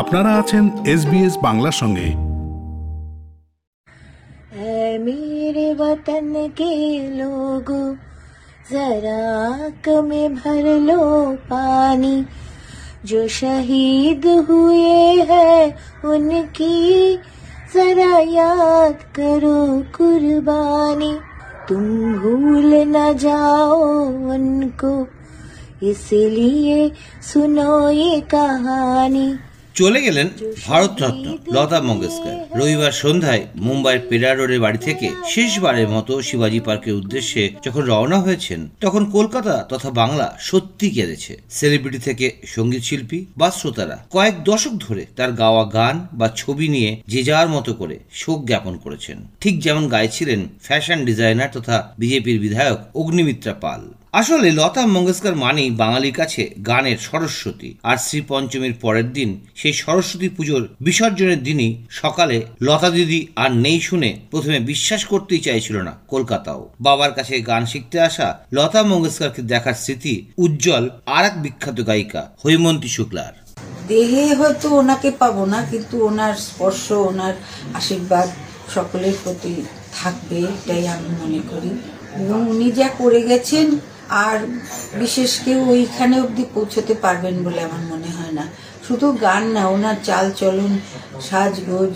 আপনারা আছেন এসবিএস বাংলার সঙ্গে है मेरे वतन के लोगों जरा आंख में भर लो पानी जो शहीद हुए हैं उनकी जरा याद करो कुर्बानी तुम भूल न जाओ उनको इसलिए सुनो ये कहानी চলে গেলেন ভারতরত্ন লতা মঙ্গেশকর। রবিবার সন্ধ্যায় মুম্বাইয়ের পেরা রোডের বাড়ি থেকে শেষবারের মতো শিবাজি পার্কের উদ্দেশ্যে যখন রওনা হয়েছেন, তখন কলকাতা তথা বাংলা সত্যি কেঁদেছে। সেলিব্রিটি থেকে সংগীত শিল্পী বা শ্রোতারা কয়েক দশক ধরে তার গাওয়া গান বা ছবি নিয়ে যে যার মতো করে শোক জ্ঞাপন করেছেন। ঠিক যেমন গাইছিলেন ফ্যাশন ডিজাইনার তথা বিজেপির বিধায়ক অগ্নিমিত্রা পাল। আসলে লতা মঙ্গেশকর মানেই বাঙালির কাছে গানের সরস্বতী। আর শ্রী পঞ্চমীর পরের দিন সেই সরস্বতী পুজোর বিসর্জনের দিনই সকালে লতা দিদি আর নেই শুনে প্রথমে বিশ্বাস করতেই চাইছিল না কলকাতাও। বাবার কাছে গান শিখতে আসা লতা মঙ্গেশকরকে দেখার স্মৃতি উজ্জ্বল আর এক বিখ্যাত গায়িকা হৈমন্তী শুক্লার। দেহে হয়তো ওনাকে পাবো না, কিন্তু ওনার স্পর্শ, ওনার আশীর্বাদ সকলের প্রতি থাকবে, এটাই আমি মনে করি। এবং উনি যা করে গেছেন আর বিশেষ কেউ ওইখানে অবধি পৌঁছতে পারবেন বলে আমার মনে হয় না। শুধু গান না, ওনার চাল চলন সাজগোজ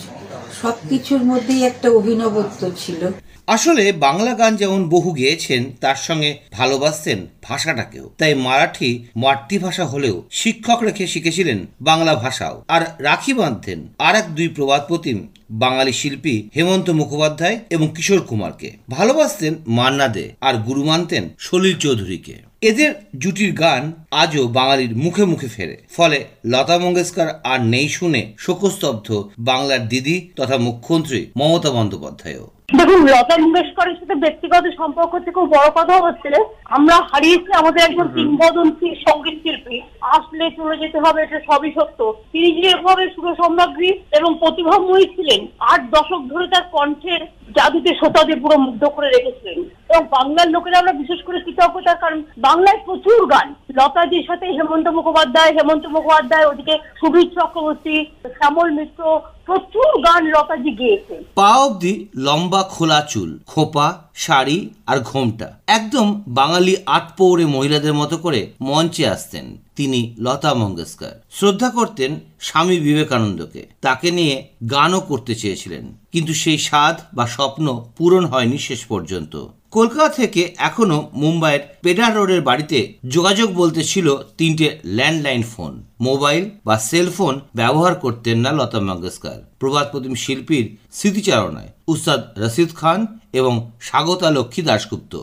সব কিছুর মধ্যেই একটা অভিনবত্ব ছিল। আসলে বাংলা গান যেমন বহু গেয়েছেন, তার সঙ্গে ভালোবাসতেন ভাষাটাকেও। তাই মারাঠি মাতৃভাষা হলেও শিক্ষক রেখে শিখেছিলেন বাংলা ভাষাও। আর রাখি বাঁধতেন আর এক দুই প্রবাদ প্রতিম বাঙালি শিল্পী হেমন্ত মুখোপাধ্যায় এবং কিশোর কুমারকে। ভালোবাসতেন মান্না দে আর গুরু মানতেন সলিল চৌধুরীকে। এদের জুটির গান আজও বাঙালির মুখে মুখে ফেরে। ফলে লতা মঙ্গেশকর আর নেই শুনে শোকস্তব্ধ বাংলার দিদি তথা মুখ্যমন্ত্রী মমতা বন্দ্যোপাধ্যায়ও। দেখুন লতা মঙ্গেশকরের সাথে ব্যক্তিগত সম্পর্ক থেকেও বড় কথা হচ্ছে আমরা হারিয়েছি আমাদের একজন কিংবদন্তি সংগীত শিল্পী। আসলে চলে যেতে হবে এটা সবই সত্য। তিনি যে এভাবে সুরসম্রাজ্ঞী এবং প্রতিভাময়ী ছিলেন আট দশক ধরে তার কণ্ঠের জাদুতে শ্রোতাদের পুরো মুগ্ধ করে রেখেছিলেন। এবং বাংলার লোকেরা আমরা বিশেষ করে কৃতজ্ঞ, তার কারণ বাংলায় প্রচুর গান। লতাজির সাথে হেমন্ত মুখোপাধ্যায় হেমন্ত মুখোপাধ্যায় ওদিকে সুবীর চক্রবর্তী, শ্যামল মিত্র, প্রচুর গান লতাজি গেয়েছেন পা অবধি লম্বা খোলা চুল, খোপা, শাড়ি আর ঘোমটা। একদম বাঙালি আটপৌরে মহিলাদের মতো করে মঞ্চে আসতেন তিনি লতা মঙ্গেশকর। শ্রদ্ধা করতেন স্বামী বিবেকানন্দকে। তাকে নিয়ে গানও করতে চেয়েছিলেন। কিন্তু সেই স্বাদ বা স্বপ্ন পূরণ হয়নি শেষ পর্যন্ত। কলকাতা থেকে এখনও মুম্বাইয়ের পেডার রোডের বাড়িতে যোগাযোগ বলতে ছিল তিনটে ল্যান্ডলাইন ফোন। মোবাইল বা সেলফোন ব্যবহার করতেন না লতা মঙ্গেশকর। প্রবাদ প্রতিম শিল্পীর স্মৃতিচারণায় উস্তাদ রশিদ খান এবং স্বাগতা লক্ষ্মী দাশগুপ্ত।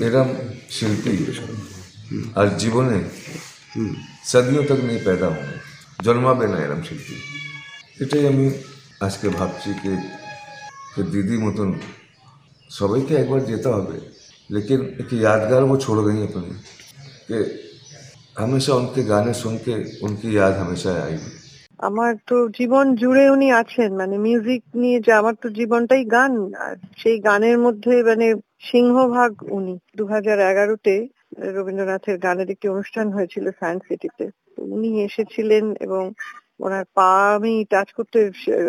ম্যাডাম, শিল্পী। আর জীবনে সদিও তক নেই পেদা হবে জন্মাবে না এরম শিল্পী। এটাই আমি আজকে ভাবছি যে দিদি মতন दीदी মতন সবাইকে একবার যেতে হবে लेकिन एक यादगार वो छोड़ गई अपनी कि हमेशा उनके गाने सुन के उनकी याद हमेशा आएगी আমার তো জীবন জুড়ে উনি আছেন মানে মিউজিক নিয়ে যে আমার তো জীবনটাই গান আর সেই গানের মধ্যে মানে সিংহভাগ উনি দু হাজার এগারোতে রবীন্দ্রনাথের গানের একটি অনুষ্ঠান হয়েছিল সায়েন্স সিটিতে তো উনি এসেছিলেন এবং ওনার পা আমি টাচ করতে,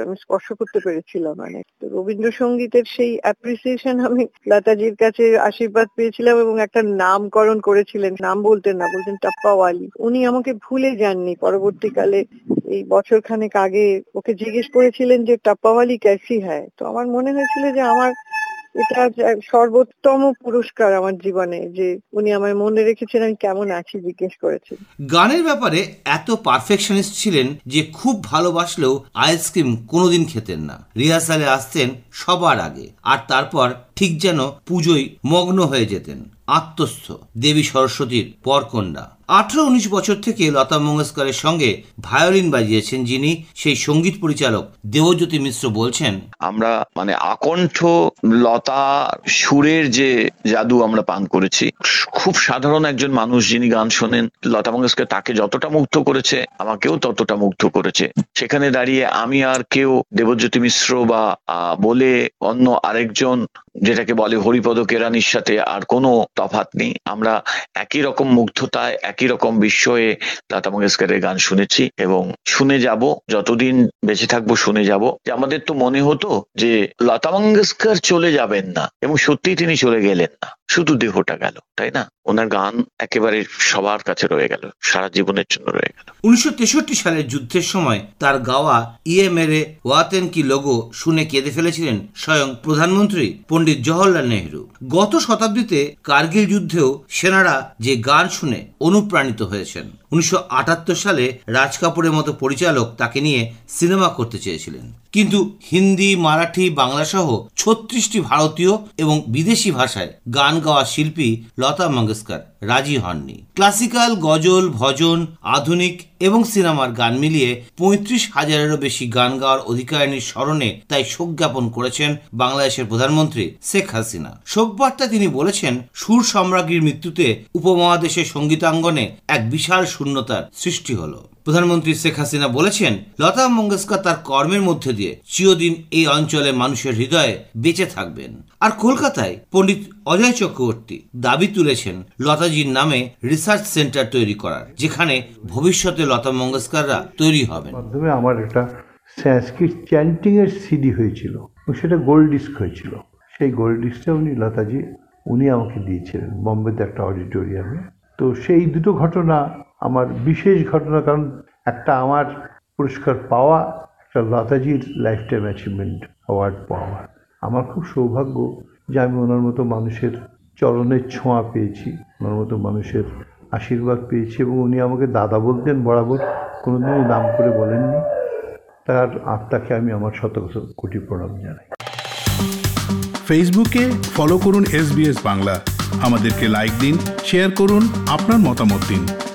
আমি স্পর্শ করতে পেরেছিলাম মানে রবীন্দ্রসঙ্গীতের সেই অ্যাপ্রিসিয়েশন আমি লতাজির কাছে আশীর্বাদ পেয়েছিলাম এবং একটা নামকরণ করেছিলেন, নাম বলতেন না, বলতেন টাপ্পাওয়ালি উনি আমাকে ভুলে যাননি পরবর্তীকালে, এই বছর খানেক আগে ওকে জিজ্ঞেস করেছিলেন যে টাপ্পাওয়ালি ক্যাসি হ্যায়? তো আমার মনে হয়েছিল যে, আমার এটা সর্বোত্তম পুরস্কার আমার জীবনে, যে উনি আমায় মনে রেখেছেন আমি কেমন আছি জিজ্ঞেস করেছেন। গানের ব্যাপারে এত পারফেকশনিস্ট ছিলেন যে খুব ভালোবাসলেও আইসক্রিম কোনোদিন খেতেন না। রিহার্সালে আসতেন সবার আগে, আর তারপর ঠিক যেন পুজোয় মগ্ন হয়ে যেতেন। আত্মস্থ, দেবী সরস্বতীর পরকন্যা। আঠারো উনিশ বছর থেকে লতা মঙ্গেশকরের সঙ্গে ভায়োলিন বাজিয়েছেন যিনি, সেই সংগীত পরিচালক দেবজ্যোতি মিশ্র বলছেন, আমরা মানে আকণ্ঠ লতা সুরের যে জাদু আমরা পান করেছি, খুব সাধারণ একজন মানুষ যিনি গান শোনেন, লতা মঙ্গেশকর তাকে যতটা মুগ্ধ করেছে, আমাকেও ততটা মুগ্ধ করেছে। সেখানে দাঁড়িয়ে আমি আর কেউ দেবজ্যোতি মিশ্র বা বলে অন্য আরেকজন যেটাকে বলে হরিপদ কেরানির সাথে আর কোনো তফাৎ নেই। আমরা একই রকম মুগ্ধতায়, একই রকম বিস্ময়ে লতা মঙ্গেশকরের গান শুনেছি এবং শুনে যাব, যতদিন বেঁচে থাকব শুনে যাব। যে আমাদের তো মনে হতো যে লতা মঙ্গেশকর চলে যাবেন না এবং সত্যিই তিনি চলে গেলেন না। শুধু দেহটা গেল, তাই না? ওনার গান একেবারে সবার কাছে রয়ে গেল, সারা জীবনের জন্য রয়ে গেল। উনিশশো তেষট্টি সালের যুদ্ধের সময় তার গাওয়া ইয়ে মেরে ওয়াতেন কি লোগো শুনে কেঁদে ফেলেছিলেন স্বয়ং প্রধানমন্ত্রী পণ্ডিত জওহরলাল নেহরু। গত শতাব্দীতে কার্গিল যুদ্ধেও সেনারা যে গান শুনে অনুপ্রাণিত হয়েছেন। উনিশশো আটাত্তর সালে রাজ কাপুরের মতো পরিচালক তাকে নিয়ে সিনেমা করতে চেয়েছিলেন। কিন্তু হিন্দি, মারাঠি বাংলা সহ ছত্রিশটি ভারতীয় এবং বিদেশি ভাষায় গান গাওয়া শিল্পী লতা মঙ্গেশকর রাজি হননি। ক্লাসিক্যাল, গজল, ভজন, আধুনিক এবং সিনেমার গান মিলিয়ে পঁয়ত্রিশ হাজারেরও বেশি গান গাওয়ার অধিকারিণীর স্মরণে তাই শোক জ্ঞাপন করেছেন বাংলাদেশের প্রধানমন্ত্রী শেখ হাসিনা। শোকবার্তা তিনি বলেছেন, সুর সম্রাজ্ঞীর মৃত্যুতে উপমহাদেশের সঙ্গীতাঙ্গনে এক বিশাল শূন্যতার সৃষ্টি হলো। প্রধানমন্ত্রী শেখ হাসিনা বলেছেন, লতা মঙ্গেশকর তার কর্মের মধ্যে দিয়ে চিরদিন এই অঞ্চলে মানুষের হৃদয়ে বেঁচে থাকবেন। আর কলকাতায় পণ্ডিত অজয় চক্রবর্তী দাবি তুলেছেন লতাজির নামে রিসার্চ সেন্টার তৈরি করার, যেখানে ভবিষ্যতে লতা মঙ্গেশকররা তৈরি হবেন। আমার একটা সংস্কৃত চ্যান্টিং এর সিডি হয়েছিল সেটা গোল্ড ডিস্ক হয়েছিল। সেই গোল্ড ডিস্কটা উনি, লতাজি, উনি আমাকে দিয়েছিলেন, বম্বেতে একটা অডিটোরিয়ামে। তো সেই দুটো ঘটনা আমার বিশেষ ঘটনা কারণ, একটা আমার পুরস্কার পাওয়া, একটা লতাজির লাইফ টাইম অ্যাচিভমেন্ট অ্যাওয়ার্ড পাওয়া। আমার খুব সৌভাগ্য যে আমি ওনার মতো মানুষের চরণের ছোঁয়া পেয়েছি, ওনার মতো মানুষের আশীর্বাদ পেয়েছি এবং উনি আমাকে দাদা বলতেন, বরাবর, কোনোদিনই নাম করে বলেননি। তার আত্মাকে আমি আমার শত কোটি প্রণাম জানাই। ফেসবুকে ফলো করুন এস বাংলা। আমাদেরকে লাইক দিন শেয়ার করুন, আপনার মতামত দিন।